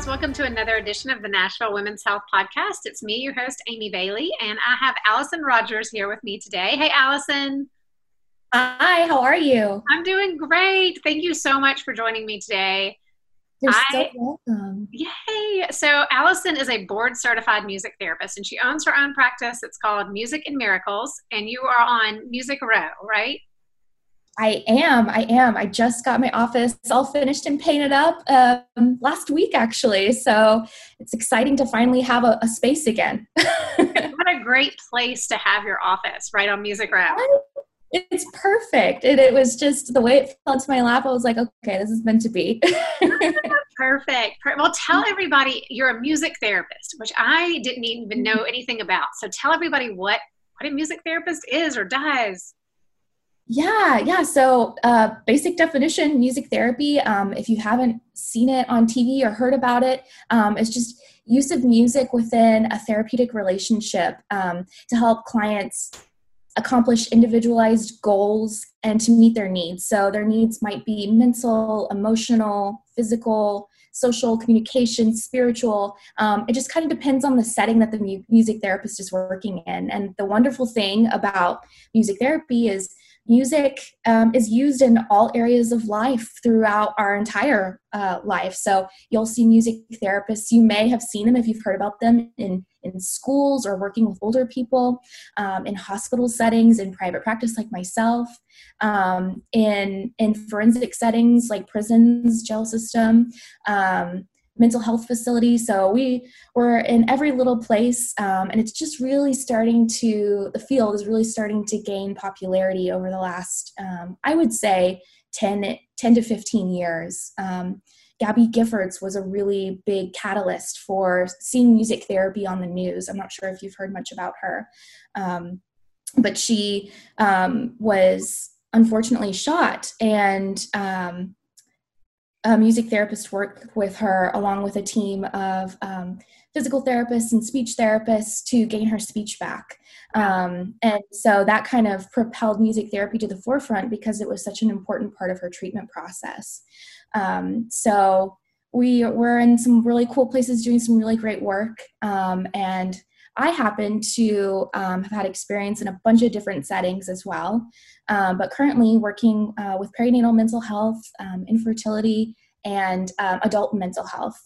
Guys, welcome to another edition of the Nashville Women's Health Podcast. It's me, your host, Amy Bailey, and I have Allison Rogers here with me today. Hey, Allison. Hi, how are you? I'm doing great. Thank you so much for joining me today. You're I, so welcome. Yay. So, Allison is a board certified music therapist and she owns her own practice. It's called Music and Miracles, and you are on Music Row, right? I am. I am. I just got my office all finished and painted up um, last week, actually. So it's exciting to finally have a, a space again. what a great place to have your office, right on Music Row. It's perfect. It, it was just the way it fell into my lap. I was like, okay, this is meant to be. perfect. Well, tell everybody you're a music therapist, which I didn't even know anything about. So tell everybody what what a music therapist is or does. Yeah, yeah. So, uh, basic definition music therapy, um, if you haven't seen it on TV or heard about it, um, it's just use of music within a therapeutic relationship um, to help clients accomplish individualized goals and to meet their needs. So, their needs might be mental, emotional, physical, social, communication, spiritual. Um, it just kind of depends on the setting that the mu- music therapist is working in. And the wonderful thing about music therapy is music um, is used in all areas of life throughout our entire uh, life. So you'll see music therapists. You may have seen them if you've heard about them in in schools or working with older people, um, in hospital settings, in private practice like myself, um, in in forensic settings like prisons, jail system. Mental health facility. So we were in every little place, um, and it's just really starting to, the field is really starting to gain popularity over the last, um, I would say, 10, 10 to 15 years. Um, Gabby Giffords was a really big catalyst for seeing music therapy on the news. I'm not sure if you've heard much about her, um, but she um, was unfortunately shot and um, a music therapist worked with her along with a team of um, physical therapists and speech therapists to gain her speech back. Um, and so that kind of propelled music therapy to the forefront because it was such an important part of her treatment process. Um, so we were in some really cool places doing some really great work. Um, and I happen to um, have had experience in a bunch of different settings as well, um, but currently working uh, with perinatal mental health, um, infertility, and um, adult mental health.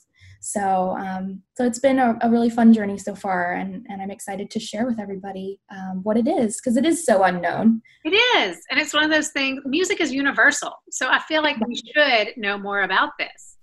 So, um, so it's been a, a, really fun journey so far, and, and I'm excited to share with everybody um, what it is because it is so unknown. It is, and it's one of those things. Music is universal, so I feel like we should know more about this.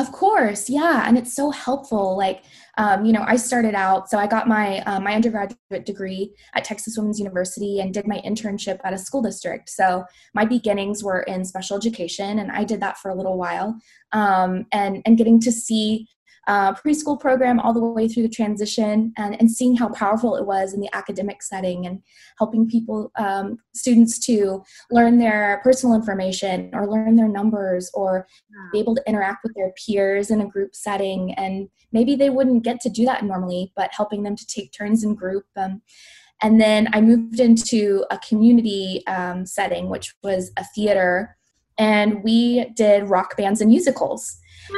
Of course, yeah, and it's so helpful. Like, um, you know, I started out, so I got my uh, my undergraduate degree at Texas Women's University and did my internship at a school district. So my beginnings were in special education, and I did that for a little while. Um, and and getting to see uh, preschool program all the way through the transition and, and seeing how powerful it was in the academic setting and helping people um, students to learn their personal information or learn their numbers or be able to interact with their peers in a group setting. And maybe they wouldn't get to do that normally but helping them to take turns in group um, and then i moved into a community um, setting which was a theater. And we did rock bands and musicals.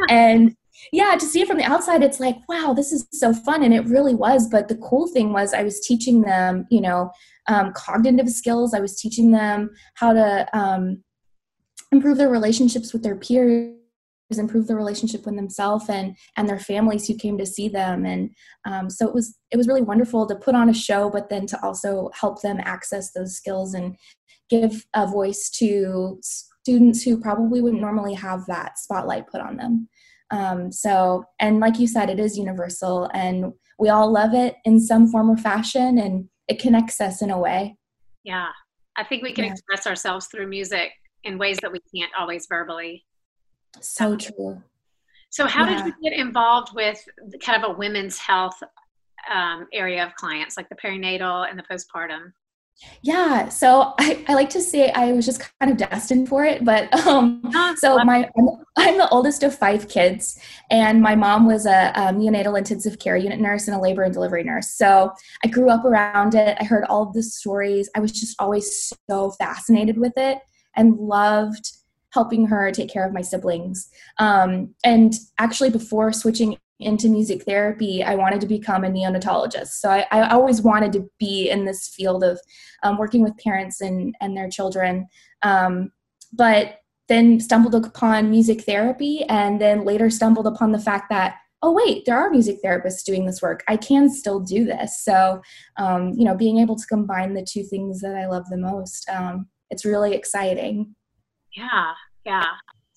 And yeah, to see it from the outside, it's like, wow, this is so fun. And it really was. But the cool thing was, I was teaching them, you know, um, cognitive skills. I was teaching them how to um, improve their relationships with their peers improve their relationship with themselves and and their families who came to see them and um, so it was it was really wonderful to put on a show but then to also help them access those skills and give a voice to students who probably wouldn't normally have that spotlight put on them um, so, and like you said, it is universal and we all love it in some form or fashion and it connects us in a way. Yeah. I think we can yeah. express ourselves through music in ways that we can't always verbally. So true. So, how yeah. did you get involved with kind of a women's health um, area of clients, like the perinatal and the postpartum? Yeah, so I, I like to say I was just kind of destined for it, but um, oh, so my I'm, I'm, the oldest of five kids, and my mom was a, a neonatal intensive care unit nurse and a labor and delivery nurse. So I grew up around it. I heard all of the stories. I was just always so fascinated with it and loved helping her take care of my siblings. Um, and actually, before switching into music therapy, I wanted to become a neonatologist. So I, I always wanted to be in this field of um, working with parents and, and their children. Um, but then stumbled upon music therapy and then later stumbled upon the fact that oh wait there are music therapists doing this work i can still do this so um, you know being able to combine the two things that i love the most um, it's really exciting yeah yeah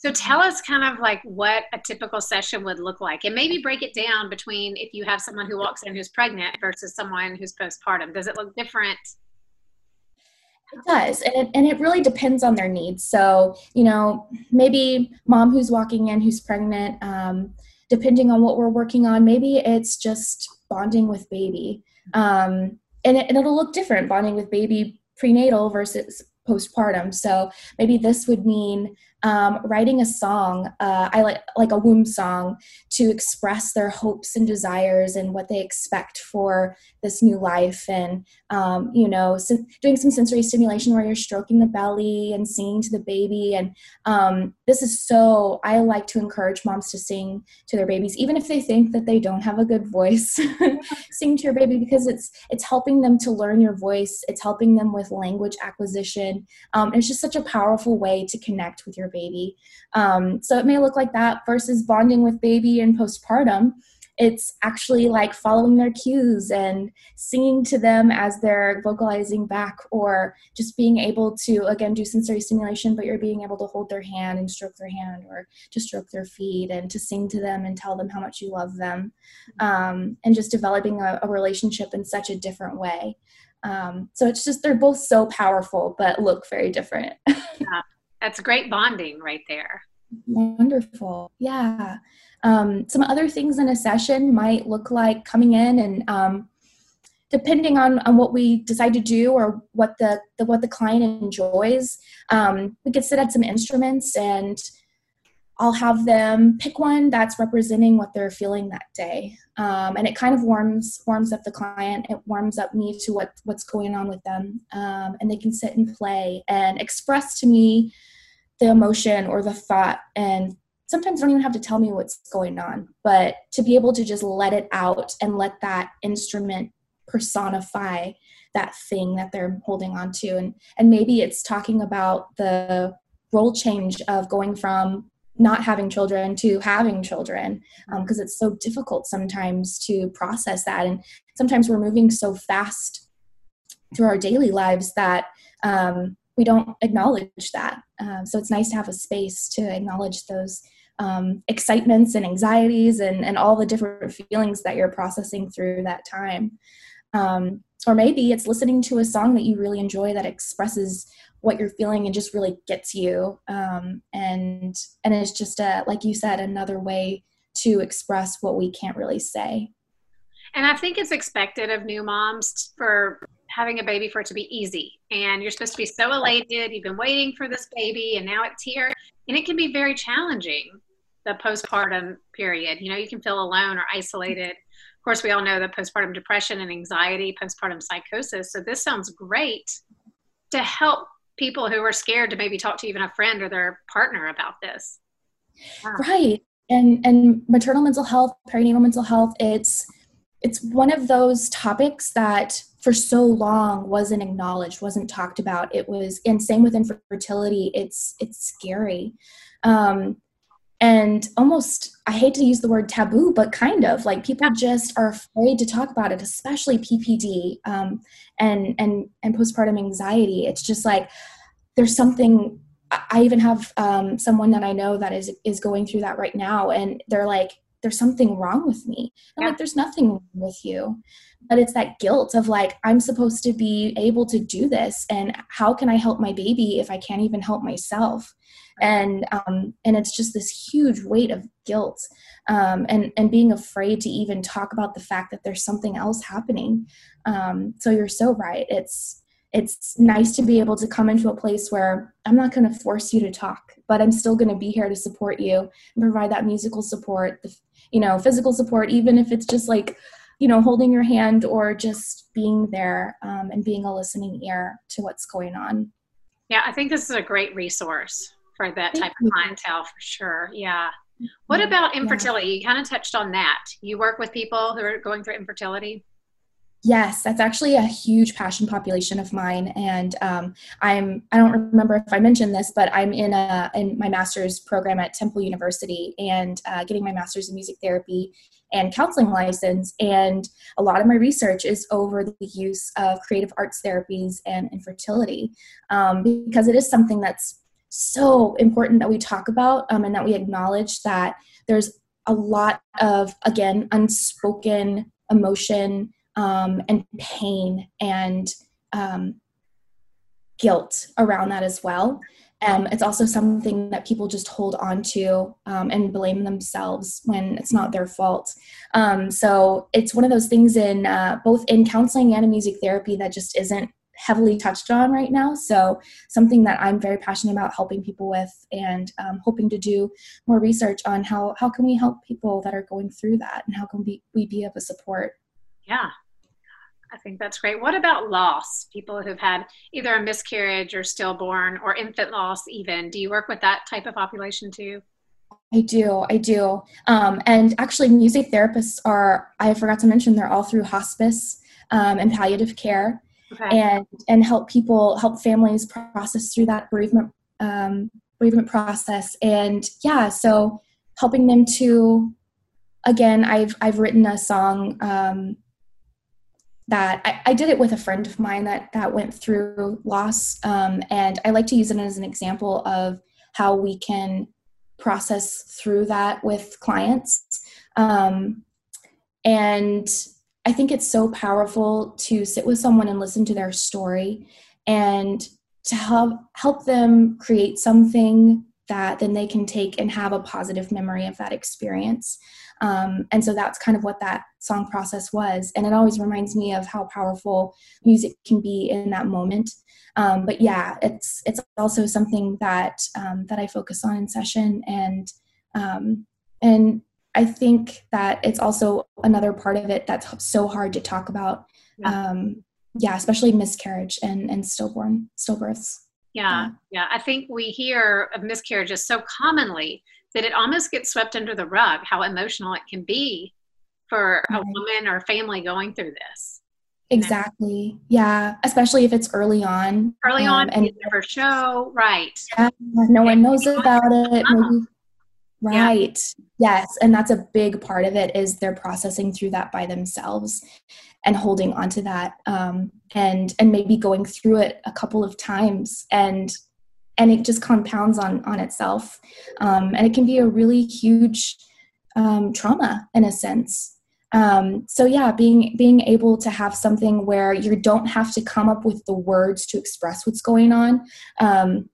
so tell us kind of like what a typical session would look like and maybe break it down between if you have someone who walks in who's pregnant versus someone who's postpartum. Does it look different? It does. And it, and it really depends on their needs. So, you know, maybe mom who's walking in who's pregnant, um, depending on what we're working on, maybe it's just bonding with baby. Um, and, it, and it'll look different bonding with baby prenatal versus postpartum. So maybe this would mean um, writing a song, uh, I like like a womb song, to express their hopes and desires and what they expect for this new life, and um, you know, so doing some sensory stimulation where you're stroking the belly and singing to the baby, and um, this is so. I like to encourage moms to sing to their babies, even if they think that they don't have a good voice. sing to your baby because it's it's helping them to learn your voice. It's helping them with language acquisition. Um, it's just such a powerful way to connect with your baby. Um, so it may look like that versus bonding with baby in postpartum. It's actually like following their cues and singing to them as they're vocalizing back, or just being able to, again, do sensory stimulation, but you're being able to hold their hand and stroke their hand, or to stroke their feet and to sing to them and tell them how much you love them. Um, and just developing a, a relationship in such a different way. Um, so it's just they're both so powerful but look very different yeah that's great bonding right there. Wonderful. Yeah. Um, some other things in a session might look like coming in and um, depending on, on what we decide to do or what the, the what the client enjoys, um, we could sit at some instruments and I'll have them pick one that's representing what they're feeling that day, um, and it kind of warms warms up the client. It warms up me to what what's going on with them, um, and they can sit and play and express to me the emotion or the thought and sometimes don't even have to tell me what's going on but to be able to just let it out and let that instrument personify that thing that they're holding on to. And and maybe it's talking about the role change of going from not having children to having children because um, it's so difficult sometimes to process that. And sometimes we're moving so fast through our daily lives that um, we don't acknowledge that. Um, so it's nice to have a space to acknowledge those um, excitements and anxieties and, and all the different feelings that you're processing through that time. Um, or maybe it's listening to a song that you really enjoy that expresses what you're feeling and just really gets you. Um, and and it's just a like you said another way to express what we can't really say. And I think it's expected of new moms for having a baby for it to be easy. And you're supposed to be so elated. You've been waiting for this baby and now it's here. And it can be very challenging, the postpartum period. You know, you can feel alone or isolated. Of course, we all know the postpartum depression and anxiety, postpartum psychosis. So this sounds great to help people who are scared to maybe talk to even a friend or their partner about this. Wow. Right. And and maternal mental health, perinatal mental health, it's it's one of those topics that for so long wasn't acknowledged wasn't talked about. It was and same with infertility it's it's scary. Um and almost i hate to use the word taboo but kind of like people just are afraid to talk about it especially ppd um, and and and postpartum anxiety. It's just like there's something i even have um, someone that i know that is is going through that right now and they're like there's something wrong with me. I'm yeah. like, there's nothing wrong with you. But it's that guilt of like, I'm supposed to be able to do this. And how can I help my baby if I can't even help myself? And um, and it's just this huge weight of guilt um, and and being afraid to even talk about the fact that there's something else happening. Um, so you're so right. It's it's nice to be able to come into a place where I'm not going to force you to talk, but I'm still going to be here to support you and provide that musical support, the, you know, physical support, even if it's just like, you know, holding your hand or just being there um, and being a listening ear to what's going on. Yeah, I think this is a great resource for that Thank type of clientele for sure. Yeah. What about infertility? Yeah. You kind of touched on that. You work with people who are going through infertility. Yes, that's actually a huge passion population of mine, and um, I'm I don't remember if I mentioned this, but I'm in a in my master's program at Temple University and uh, getting my master's in music therapy and counseling license. And a lot of my research is over the use of creative arts therapies and infertility um, because it is something that's so important that we talk about um, and that we acknowledge that there's a lot of again unspoken emotion um, and pain and um, guilt around that as well. Um, it's also something that people just hold on to um, and blame themselves when it's not their fault. Um, so it's one of those things in uh, both in counseling and in music therapy that just isn't heavily touched on right now. So something that I'm very passionate about helping people with and um, hoping to do more research on how, how can we help people that are going through that and how can we, we be of a support. Yeah, I think that's great. What about loss? People who've had either a miscarriage or stillborn or infant loss, even. Do you work with that type of population too? I do, I do. Um, and actually, music therapists are, I forgot to mention, they're all through hospice um, and palliative care okay. and, and help people, help families process through that bereavement, um, bereavement process. And yeah, so helping them to, again, I've, I've written a song um, that I, I, did it with a friend of mine that that went through loss um, and i like to use it as an example of how we can process through that with clients. Um, and i think it's so powerful to sit with someone and listen to their story and to help help them create something that then they can take and have a positive memory of that experience um, and so that's kind of what that song process was. And it always reminds me of how powerful music can be in that moment. Um, but yeah, it's it's also something that um, that I focus on in session, and um, and I think that it's also another part of it that's so hard to talk about. Yeah, um, yeah especially miscarriage and and stillborn stillbirths. Yeah, yeah. I think we hear of miscarriages so commonly that it almost gets swept under the rug how emotional it can be for a woman or family going through this. Exactly. Yeah. Especially if it's early on. Early um, on and never show. Right. Yeah. No one knows about it. Maybe. Right. Yeah. Yes. And that's a big part of it is they're processing through that by themselves and holding on to that. Um, and and maybe going through it a couple of times and and it just compounds on on itself. Um, and it can be a really huge um, trauma in a sense. Um, so yeah being being able to have something where you don't have to come up with the words to express what's going on um,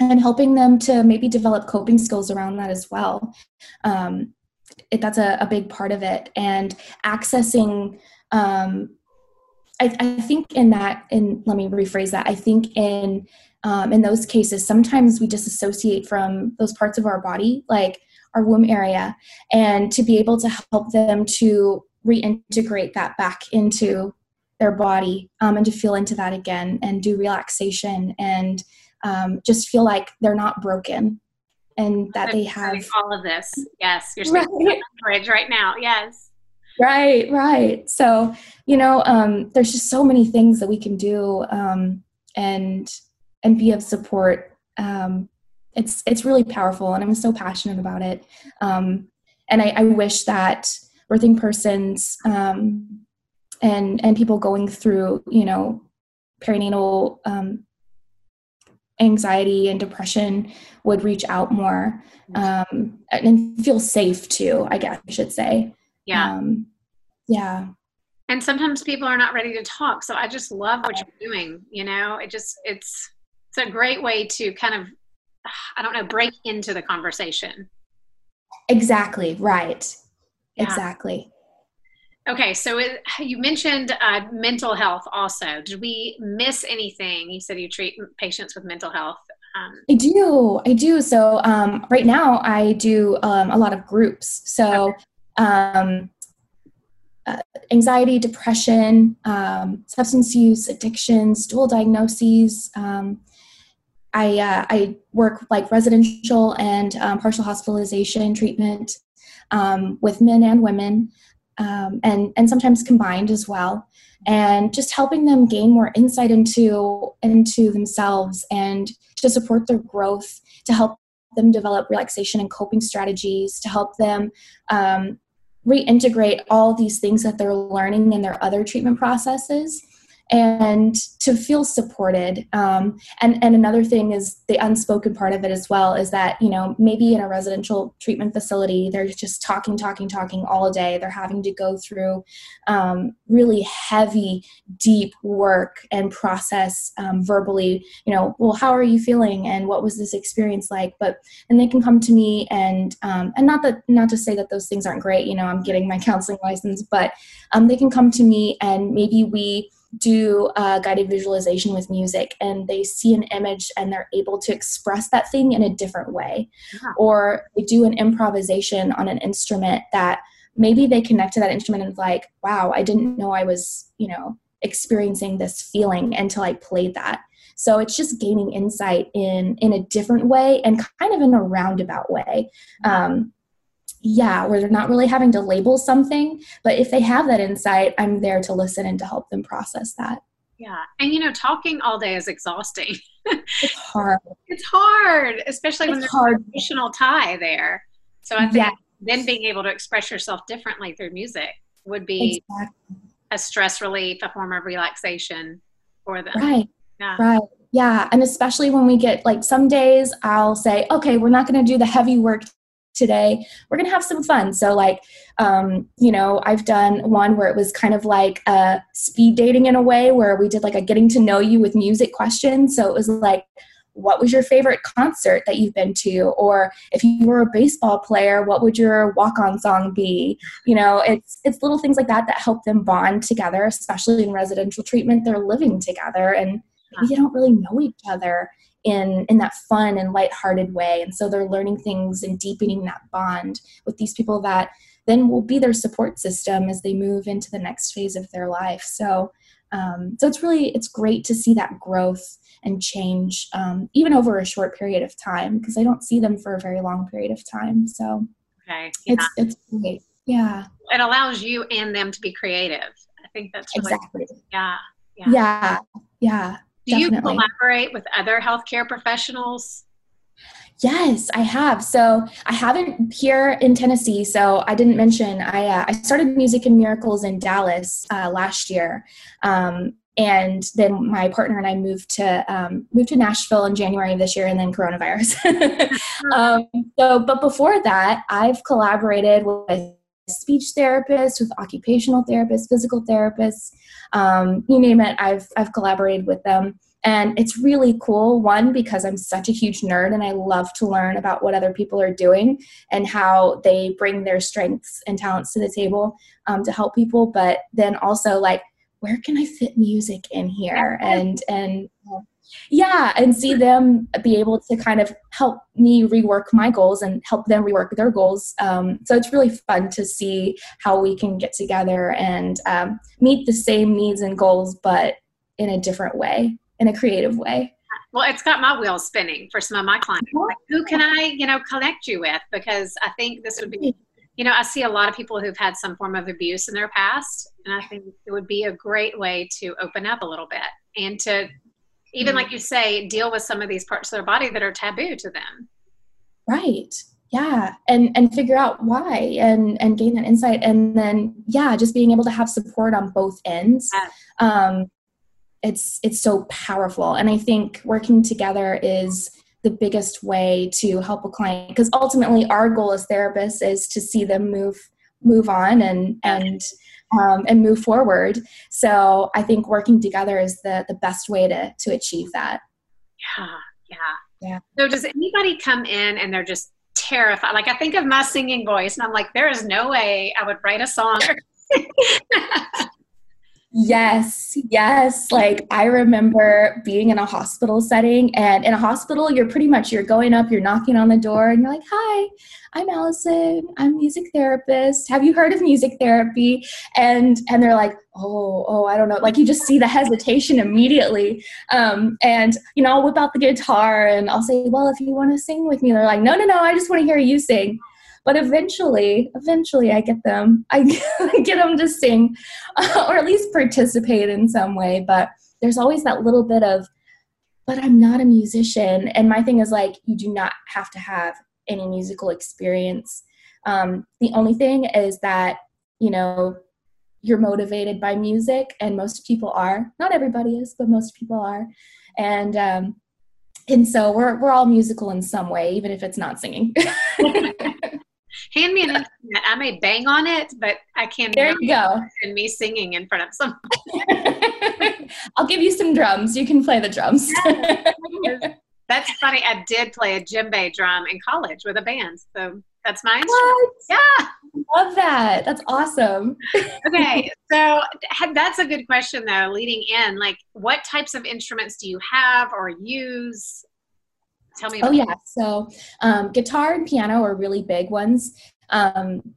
and helping them to maybe develop coping skills around that as well. Um, it, that's a, a, big part of it. And accessing um, I, I, think in that in let me rephrase that i think in um, in those cases, sometimes we disassociate from those parts of our body, like our womb area, and to be able to help them to reintegrate that back into their body um, and to feel into that again and do relaxation and um, just feel like they're not broken and that they have all of this. Yes, you're right. bridge right now. Yes. Right, right. So, you know, um, there's just so many things that we can do. Um, and and be of support um, it's it's really powerful and i'm so passionate about it um, and I, I, wish that birthing persons um, and and people going through you know perinatal um, anxiety and depression would reach out more um, and feel safe too i guess i should say yeah um, yeah and sometimes people are not ready to talk so i just love what you're doing you know it just it's it's a great way to kind of i don't know break into the conversation exactly right yeah. exactly okay so it, you mentioned uh, mental health also did we miss anything you said you treat patients with mental health um, I do, I do. So um, right now, I do um, a lot of groups. So okay. Um, uh, anxiety, depression, um, substance use, addictions, dual diagnoses. Um, I, uh, I work like residential and um, partial hospitalization treatment um, with men and women, um, and and sometimes combined as well. And just helping them gain more insight into into themselves and to support their growth, to help them develop relaxation and coping strategies, to help them um, reintegrate all these things that they're learning in their other treatment processes and to feel supported. Um, and and another thing is the unspoken part of it as well is that you know maybe in a residential treatment facility they're just talking talking talking all day. They're having to go through um, really heavy deep work and process um, verbally you know well how are you feeling and what was this experience like? But and they can come to me and um, and not that not to say that those things aren't great you know i'm getting my counseling license but um, they can come to me and maybe we do a guided visualization with music and they see an image and they're able to express that thing in a different way. Yeah. Or they do an improvisation on an instrument that maybe they connect to that instrument and like, wow, I didn't know I was, you know, experiencing this feeling until I played that. So it's just gaining insight in in a different way and kind of in a roundabout way. Um, yeah, where they're not really having to label something, but if they have that insight, I'm there to listen and to help them process that. Yeah. And you know, talking all day is exhausting. it's hard. It's hard, especially it's when there's hard. an emotional tie there. So I think yeah. then being able to express yourself differently through music would be exactly. a stress relief, a form of relaxation for them. Right. Yeah. Right. Yeah. And especially when we get like some days I'll say, okay, we're not going to do the heavy work today we're gonna have some fun. So like um, you know i've done one where it was kind of like a speed dating in a way where we did like a getting to know you with music questions. So it was like what was your favorite concert that you've been to? Or if you were a baseball player what would your walk-on song be? You know it's it's little things like that that help them bond together especially in residential treatment they're living together and you don't really know each other in in that fun and lighthearted way. And so they're learning things and deepening that bond with these people that then will be their support system as they move into the next phase of their life. So um, so it's really it's great to see that growth and change um, even over a short period of time because i don't see them for a very long period of time. So okay yeah. it's it's great. Yeah. It allows you and them to be creative. I think that's really exactly. Yeah yeah. Yeah, yeah do Definitely. you collaborate with other healthcare professionals? Yes, I have. So I haven't here in Tennessee. So I didn't mention I uh, I started Music and Miracles in Dallas uh, last year, um, and then my partner and I moved to um, moved to Nashville in January of this year, and then coronavirus. um, so, but before that, I've collaborated with speech therapists, with occupational therapists, physical therapists, um, you name it. I've I've collaborated with them, and it's really cool. One because I'm such a huge nerd and I love to learn about what other people are doing and how they bring their strengths and talents to the table um, to help people. But then also like, where can I fit music in here? And and yeah and see them be able to kind of help me rework my goals and help them rework their goals. Um, so it's really fun to see how we can get together and um, meet the same needs and goals but in a different way in a creative way. Well it's got my wheels spinning for some of my clients. Like, who can i you know connect you with? Because i think this would be you know i see a lot of people who've had some form of abuse in their past and i think it would be a great way to open up a little bit and to even mm-hmm. like you say deal with some of these parts of their body that are taboo to them. Right. Yeah. And and figure out why and and gain that insight. And then yeah just being able to have support on both ends um it's it's so powerful. And i think working together is the biggest way to help a client because ultimately our goal as therapists is to see them move move on and and um, and move forward. So i think working together is the the best way to to achieve that. Yeah yeah. Yeah. So does anybody come in and they're just terrified? Like i think of my singing voice and i'm like there is no way i would write a song. Yes, yes. Like I remember being in a hospital setting and in a hospital you're pretty much you're going up, you're knocking on the door and you're like, "Hi, I'm Allison. I'm music therapist. Have you heard of music therapy?" And and they're like, "Oh, oh, I don't know." Like you just see the hesitation immediately. Um, and you know, I'll whip out the guitar and I'll say, "Well, if you want to sing with me." They're like, "No, no, no. I just want to hear you sing." but eventually eventually i get them i get them to sing or at least participate in some way but there's always that little bit of but i'm not a musician and my thing is like you do not have to have any musical experience um, the only thing is that you know you're motivated by music and most people are not everybody is but most people are and um, and so we're we're all musical in some way even if it's not singing hand me an instrument. I may bang on it, but I can't. There you go. And me singing in front of someone. I'll give you some drums. You can play the drums. That's funny. I did play a djembe drum in college with a band, so that's my what? Yeah, love that. That's awesome. okay, so that's a good question though. Leading in, like, what types of instruments do you have or use? Tell me. oh yeah, so um, guitar and piano are really big ones. Um,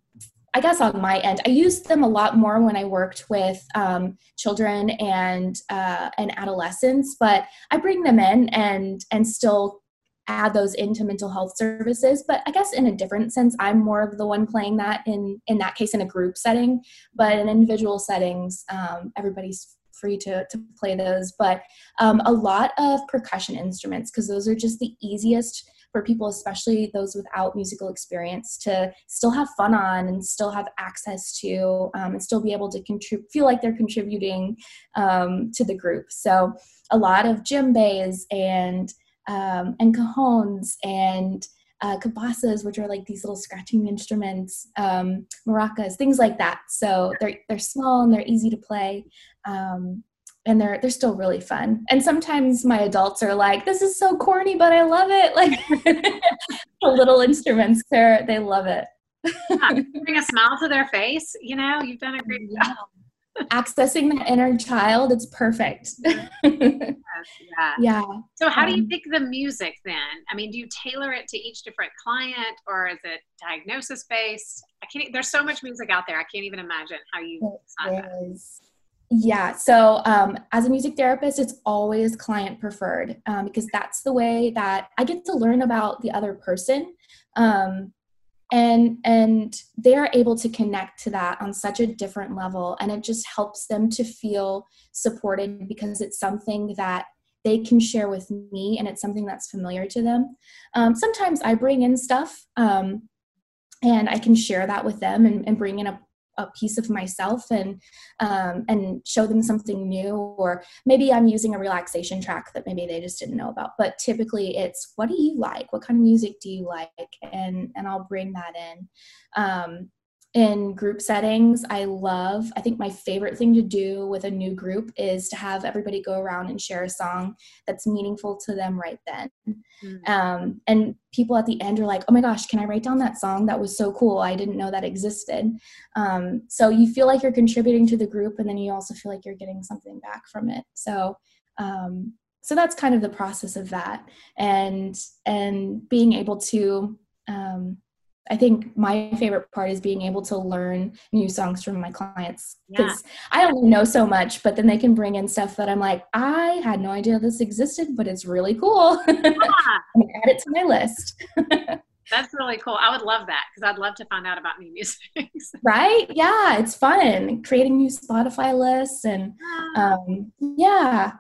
I guess on my end, I used them a lot more when I worked with um, children and uh, and adolescents. But I bring them in and and still add those into mental health services. But I guess in a different sense, I'm more of the one playing that in in that case in a group setting. But in individual settings, um, everybody's free to, to play those. But um, a lot of percussion instruments, because those are just the easiest for people, especially those without musical experience, to still have fun on and still have access to um, and still be able to feel like they're contributing um, to the group. So a lot of djembes and um, and cajones and uh, which are like these little scratching instruments, um, maracas, things like that. So they're they're small and they're easy to play, um, and they're they're still really fun. And sometimes my adults are like, "This is so corny, but I love it!" Like the little instruments, they they love it. yeah, bring a smile to their face. You know, you've done a great job accessing that inner child it's perfect yes, yeah. yeah so how um, do you um, pick the music then i mean do you tailor it to each different client or is it diagnosis based i can't there's so much music out there i can't even imagine how you yeah so um, as a music therapist it's always client preferred um, because that's the way that i get to learn about the other person um, and and they're able to connect to that on such a different level and it just helps them to feel supported because it's something that they can share with me and it's something that's familiar to them. Um, sometimes i bring in stuff um, and i can share that with them and, and bring in a a piece of myself and um, and show them something new or maybe i'm using a relaxation track that maybe they just didn't know about. But typically it's what do you like? What kind of music do you like? And and i'll bring that in. Um, in group settings i love i think my favorite thing to do with a new group is to have everybody go around and share a song that's meaningful to them right then. Mm-hmm. um, and people at the end are like oh my gosh can i write down that song? That was so cool. I didn't know that existed. Um, so you feel like you're contributing to the group and then you also feel like you're getting something back from it. So um, so that's kind of the process of that. And and being able to um, I think my favorite part is being able to learn new songs from my clients because yeah. I only know so much, but then they can bring in stuff that I'm like, I had no idea this existed, but it's really cool. Yeah. Add it to my list. That's really cool. I would love that because I'd love to find out about new music. right? Yeah, it's fun creating new Spotify lists and um, yeah,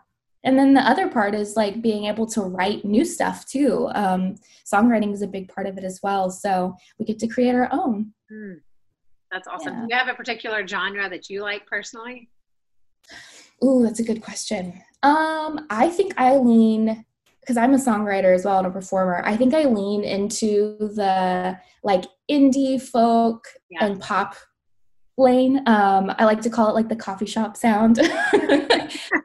and then the other part is like being able to write new stuff too um, songwriting is a big part of it as well so we get to create our own mm, that's awesome yeah. do you have a particular genre that you like personally Ooh, that's a good question. Um, I think I lean because I'm a songwriter as well and a performer. I think I lean into the like indie folk yeah. and pop lane. Um, I like to call it like the coffee shop sound.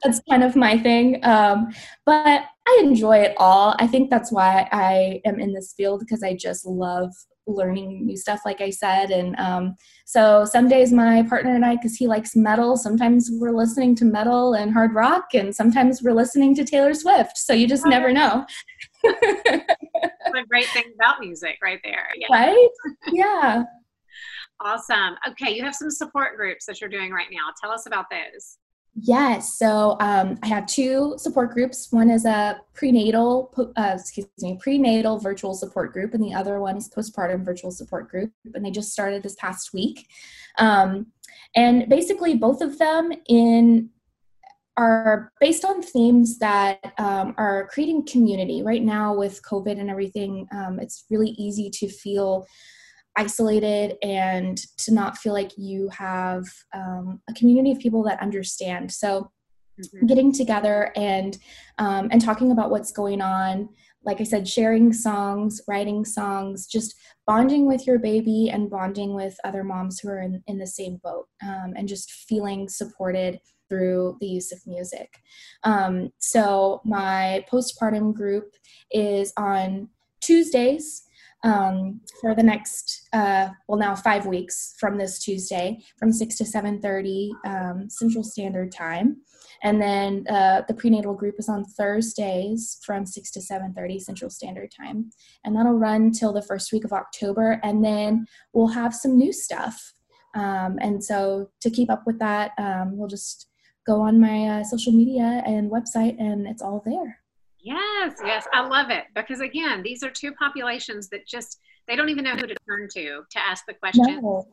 that's kind of my thing. Um, but I enjoy it all. I think that's why I am in this field because I just love learning new stuff, like I said. And um, so some days my partner and I, because he likes metal, sometimes we're listening to metal and hard rock, and sometimes we're listening to Taylor Swift. So you just never know. the great thing about music right there. Yeah. Right? Yeah. Awesome. Okay, you have some support groups that you're doing right now. Tell us about those. Yes. So um, I have two support groups. One is a prenatal, uh, excuse me, prenatal virtual support group, and the other one is postpartum virtual support group. And they just started this past week. Um, and basically, both of them in are based on themes that um, are creating community. Right now, with COVID and everything, um, it's really easy to feel isolated and to not feel like you have um, a community of people that understand. So, mm-hmm. getting together and um, and talking about what's going on. Like I said, sharing songs, writing songs, just bonding with your baby and bonding with other moms who are in, in the same boat, um, and just feeling supported through the use of music. Um, so, my postpartum group is on Tuesdays um, for the next uh, well now five weeks from this tuesday from 6 to 7.30 um, central standard time. And then uh, the prenatal group is on thursdays from 6 to 7.30 central standard time. And that'll run till the first week of october. And then we'll have some new stuff. Um, and so to keep up with that um, we'll just go on my uh, social media and website and it's all there Yes, yes, I love it because again, these are two populations that just they don't even know who to turn to to ask the question. No.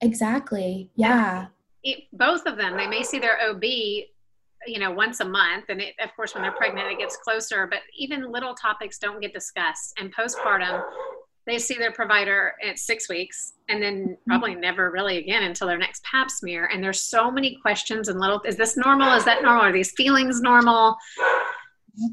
Exactly. Yeah. It, both of them, they may see their OB, you know, once a month, and it, of course, when they're pregnant, it gets closer. But even little topics don't get discussed. And postpartum, they see their provider at six weeks, and then mm-hmm. probably never really again until their next Pap smear. And there's so many questions and little: Is this normal? Is that normal? Are these feelings normal?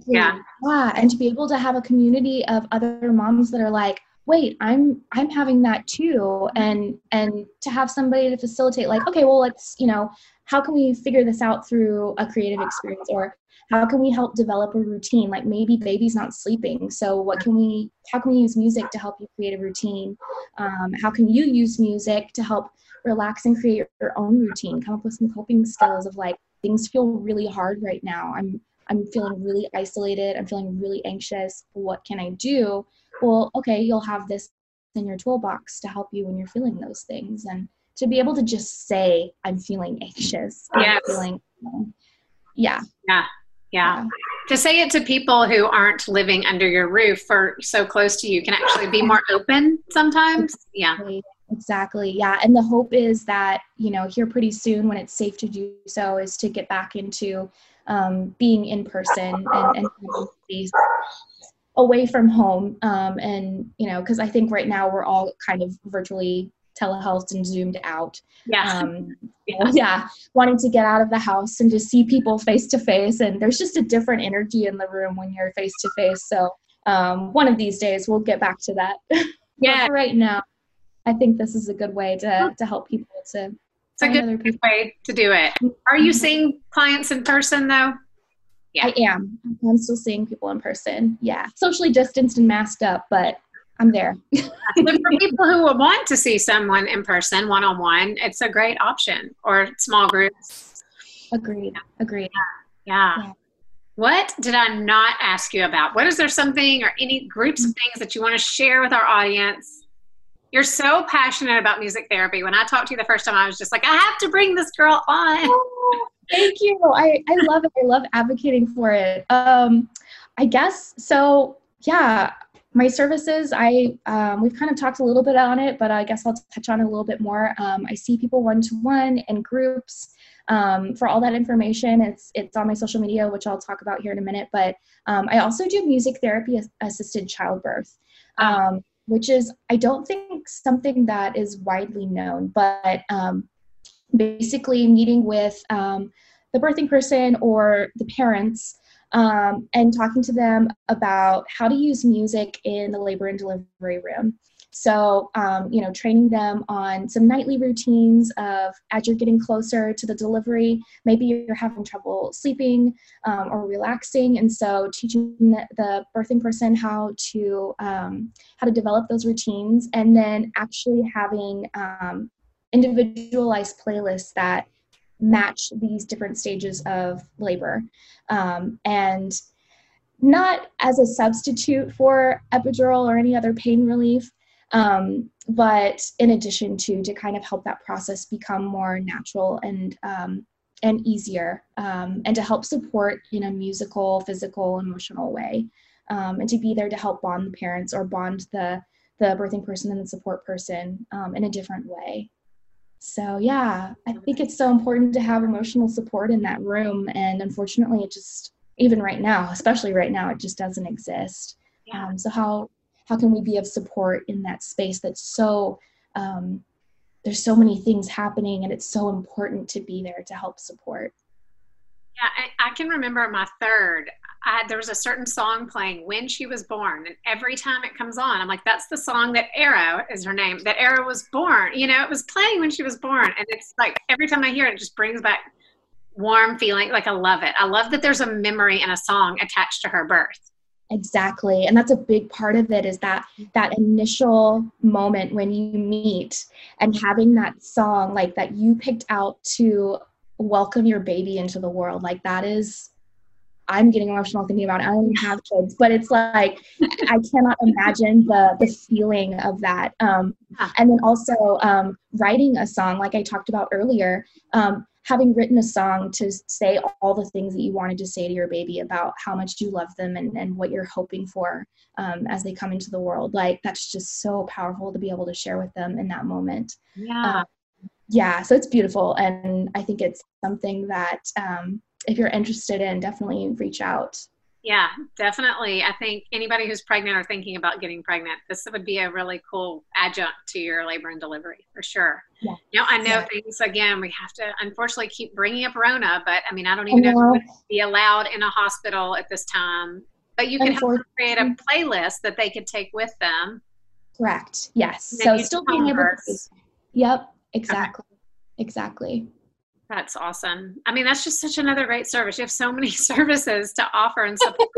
Yeah. Yeah. And to be able to have a community of other moms that are like, wait, I'm I'm having that too. And and to have somebody to facilitate like, okay, well let's, you know, how can we figure this out through a creative experience or how can we help develop a routine like maybe baby's not sleeping so what can we how can we use music to help you create a routine um, how can you use music to help relax and create your, your own routine come up with some coping skills of like things feel really hard right now i'm I'm feeling really isolated. I'm feeling really anxious. What can I do? Well, okay, you'll have this in your toolbox to help you when you're feeling those things. And to be able to just say, I'm feeling anxious. Yes. I'm feeling, yeah. Yeah. Yeah. To say it to people who aren't living under your roof or so close to you can actually be more open sometimes. Exactly. Yeah. Exactly. Yeah. And the hope is that, you know, here pretty soon when it's safe to do so is to get back into um, being in person and, and space away from home. Um, and, you know, because I think right now we're all kind of virtually telehealth and zoomed out. Yeah. Um, yeah. yeah. Wanting to get out of the house and to see people face to face. And there's just a different energy in the room when you're face to face. So um, one of these days we'll get back to that. Yeah. right now, I think this is a good way to, to help people to it's a good way to do it. Are you seeing clients in person though? Yeah. I am. I'm still seeing people in person. Yeah. Socially distanced and masked up, but I'm there. so for people who want to see someone in person, one on one, it's a great option or small groups. Agreed. Agreed. Yeah. yeah. What did I not ask you about? What is there something or any groups of mm-hmm. things that you want to share with our audience you're so passionate about music therapy. When I talked to you the first time, I was just like, I have to bring this girl on. Oh, thank you. I, I love it. I love advocating for it. Um, I guess so. Yeah, my services. I um, we've kind of talked a little bit on it, but I guess I'll touch on it a little bit more. Um, I see people one to one in groups. Um, for all that information, it's it's on my social media, which I'll talk about here in a minute. But um, I also do music therapy assisted childbirth. Um, which is, I don't think something that is widely known, but um, basically meeting with um, the birthing person or the parents um, and talking to them about how to use music in the labor and delivery room. So, um, you know, training them on some nightly routines of as you're getting closer to the delivery, maybe you're having trouble sleeping um, or relaxing, and so teaching the, birthing person how to um, how to develop those routines, and then actually having um, individualized playlists that match these different stages of labor, um, and not as a substitute for epidural or any other pain relief, um, but in addition to to kind of help that process become more natural and um, and easier um, and to help support in a musical physical emotional way um, and to be there to help bond the parents or bond the the birthing person and the support person um, in a different way so yeah i think it's so important to have emotional support in that room and unfortunately it just even right now especially right now it just doesn't exist yeah. um, so how how can we be of support in that space that's so um, there's so many things happening and it's so important to be there to help support yeah i, I can remember my third There was a certain song playing when she was born and every time it comes on i'm like that's the song that arrow is her name that arrow was born. You know it was playing when she was born and it's like every time i hear it it just brings back warm feeling like i love it. I love that there's a memory and a song attached to her birth. Exactly and that's a big part of it is that that initial moment when you meet and having that song like that you picked out to welcome your baby into the world like that is i'm getting emotional thinking about it. I don't even have kids but it's like i cannot imagine the the feeling of that. Um, and then also um, writing a song like i talked about earlier um, having written a song to say all the things that you wanted to say to your baby about how much you love them and, and what you're hoping for um, as they come into the world like that's just so powerful to be able to share with them in that moment. Yeah. Um, yeah so it's beautiful and i think it's something that um, if you're interested in definitely reach out yeah, definitely. I think anybody who's pregnant or thinking about getting pregnant, this would be a really cool adjunct to your labor and delivery for sure. Yeah. You know, I know yeah. things again. We have to unfortunately keep bringing up Rona, but I mean, I don't even I know. know if be allowed in a hospital at this time. But you can help create a playlist that they could take with them. Correct. Yes. So still being able to. Yep. Exactly. Okay. Exactly. That's awesome. I mean, that's just such another great service. You have so many services to offer and support.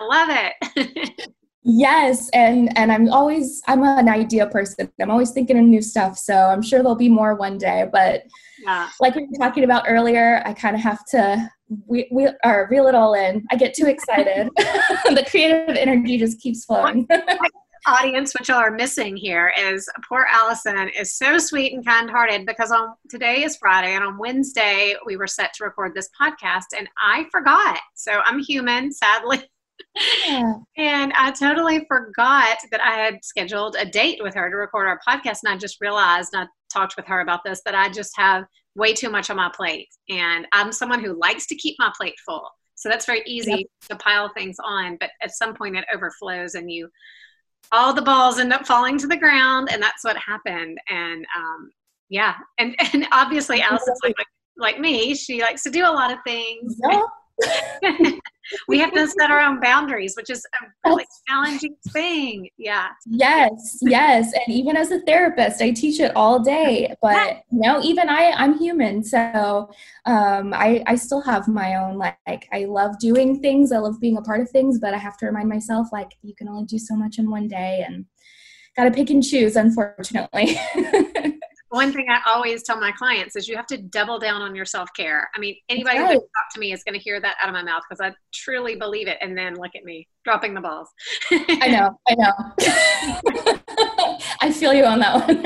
I love it. yes, and and I'm always I'm an idea person. I'm always thinking of new stuff. So I'm sure there'll be more one day. But yeah. like we were talking about earlier, I kind of have to we, we or reel it all in. I get too excited. the creative energy just keeps flowing audience, which y'all are missing here is poor Allison is so sweet and kind hearted because on today is Friday and on Wednesday we were set to record this podcast and I forgot. So I'm human, sadly. Yeah. and I totally forgot that I had scheduled a date with her to record our podcast. And I just realized, and I talked with her about this, that I just have way too much on my plate. And I'm someone who likes to keep my plate full. So that's very easy yep. to pile things on. But at some point it overflows and you all the balls end up falling to the ground and that's what happened and um, yeah and and obviously Allison's like, like like me she likes to do a lot of things yeah. we have to set our own boundaries, which is a really challenging thing. Yeah. Yes, yes. And even as a therapist, I teach it all day. But you know, even I, I'm human. So um, I, I still have my own like I love doing things. I love being a part of things, but I have to remind myself like you can only do so much in one day and gotta pick and choose, unfortunately. one thing I always tell my clients is you have to double down on your self care. I mean, anybody right. who talks to me is going to hear that out of my mouth because I truly believe it. And then look at me dropping the balls. I know, I know. I feel you on that one.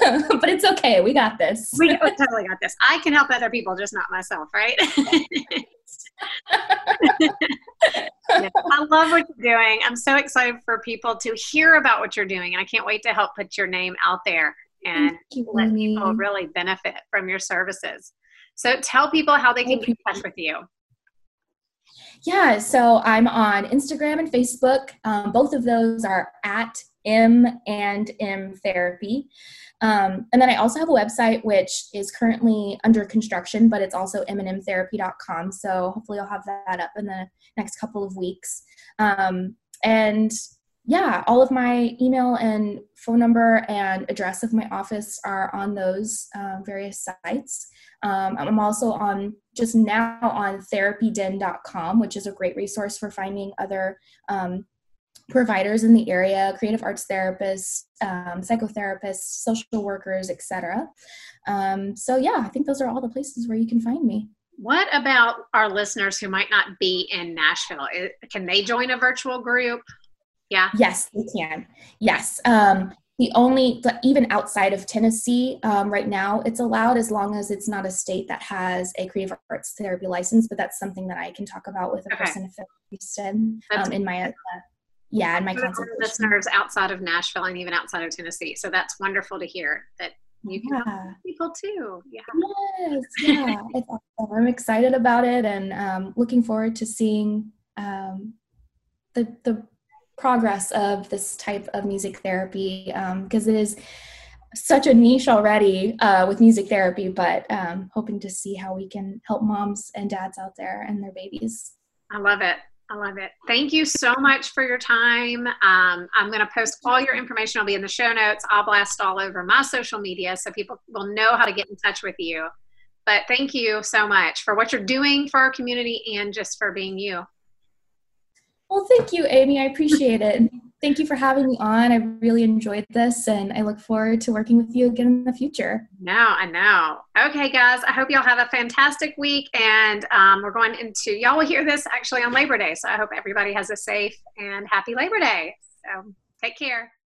but it's okay. We got this. we totally got this. I can help other people, just not myself, right? yeah, I love what you're doing. I'm so excited for people to hear about what you're doing, and I can't wait to help put your name out there and let people really benefit from your services. So tell people how they can get in touch with you. Yeah, so I'm on Instagram and Facebook. Um, both of those are at M and M Therapy. Um, and then I also have a website which is currently under construction, but it's also mnmtherapy.com. So hopefully I'll have that up in the next couple of weeks. Um, and yeah, all of my email and phone number and address of my office are on those uh, various sites. Um, I'm also on just now on therapyden.com, which is a great resource for finding other um, providers in the area creative arts therapists um, psychotherapists social workers etc um, so yeah i think those are all the places where you can find me. What about our listeners who might not be in nashville? Can they join a virtual group yeah. Yes, they can. Yes. Um, the only, even outside of Tennessee, um, right now, it's allowed as long as it's not a state that has a creative arts therapy license. But that's something that I can talk about with a okay. person if they're interested um, in my, uh, yeah, in my consultation. Listeners outside of Nashville and even outside of Tennessee. So that's wonderful to hear that you can yeah. help people too. Yeah. Yes. Yeah. it's awesome. I'm excited about it and um, looking forward to seeing um, the the progress of this type of music therapy because um, it is such a niche already uh, with music therapy, but um, hoping to see how we can help moms and dads out there and their babies. I love it. I love it. Thank you so much for your time. Um, I'm going to post all your information. I'll be in the show notes. I'll blast all over my social media so people will know how to get in touch with you. But thank you so much for what you're doing for our community and just for being you. Well, thank you, Amy. I appreciate it. Thank you for having me on. I really enjoyed this and I look forward to working with you again in the future. No, I know. Okay, guys, I hope y'all have a fantastic week. And um, we're going into, y'all will hear this actually on Labor Day. So I hope everybody has a safe and happy Labor Day. So take care.